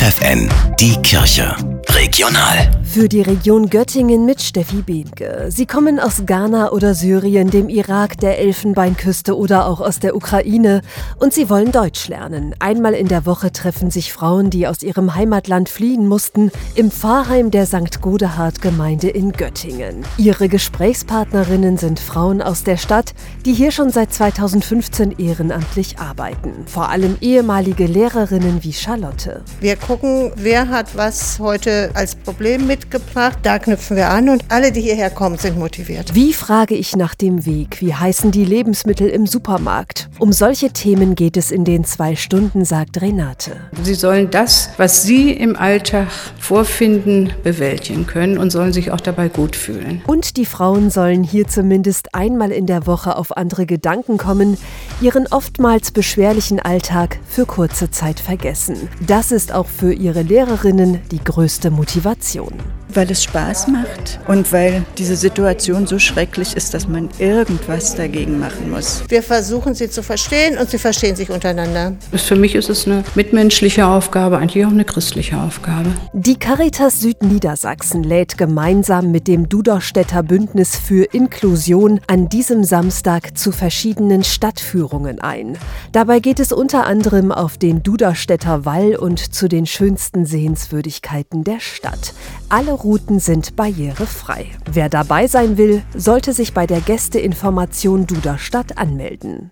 FFN, die Kirche. Regional. Für die Region Göttingen mit Steffi Behnke. Sie kommen aus Ghana oder Syrien, dem Irak, der Elfenbeinküste oder auch aus der Ukraine und sie wollen Deutsch lernen. Einmal in der Woche treffen sich Frauen, die aus ihrem Heimatland fliehen mussten, im Pfarrheim der St. Godehard Gemeinde in Göttingen. Ihre Gesprächspartnerinnen sind Frauen aus der Stadt, die hier schon seit 2015 ehrenamtlich arbeiten. Vor allem ehemalige Lehrerinnen wie Charlotte. Wir gucken, wer hat was heute als Problem mitgebracht. Da knüpfen wir an und alle, die hierher kommen, sind motiviert. Wie frage ich nach dem Weg? Wie heißen die Lebensmittel im Supermarkt? Um solche Themen geht es in den zwei Stunden, sagt Renate. Sie sollen das, was Sie im Alltag vorfinden, bewältigen können und sollen sich auch dabei gut fühlen. Und die Frauen sollen hier zumindest einmal in der Woche auf andere Gedanken kommen, ihren oftmals beschwerlichen Alltag für kurze Zeit vergessen. Das ist auch für ihre Lehrerinnen die größte Motivation. Weil es Spaß macht und weil diese Situation so schrecklich ist, dass man irgendwas dagegen machen muss. Wir versuchen sie zu verstehen und sie verstehen sich untereinander. Für mich ist es eine mitmenschliche Aufgabe, eigentlich auch eine christliche Aufgabe. Die Caritas Südniedersachsen lädt gemeinsam mit dem Duderstädter Bündnis für Inklusion an diesem Samstag zu verschiedenen Stadtführungen ein. Dabei geht es unter anderem auf den Duderstädter Wall und zu den schönsten Sehenswürdigkeiten der Stadt. Alle Routen sind barrierefrei. Wer dabei sein will, sollte sich bei der Gästeinformation Duderstadt anmelden.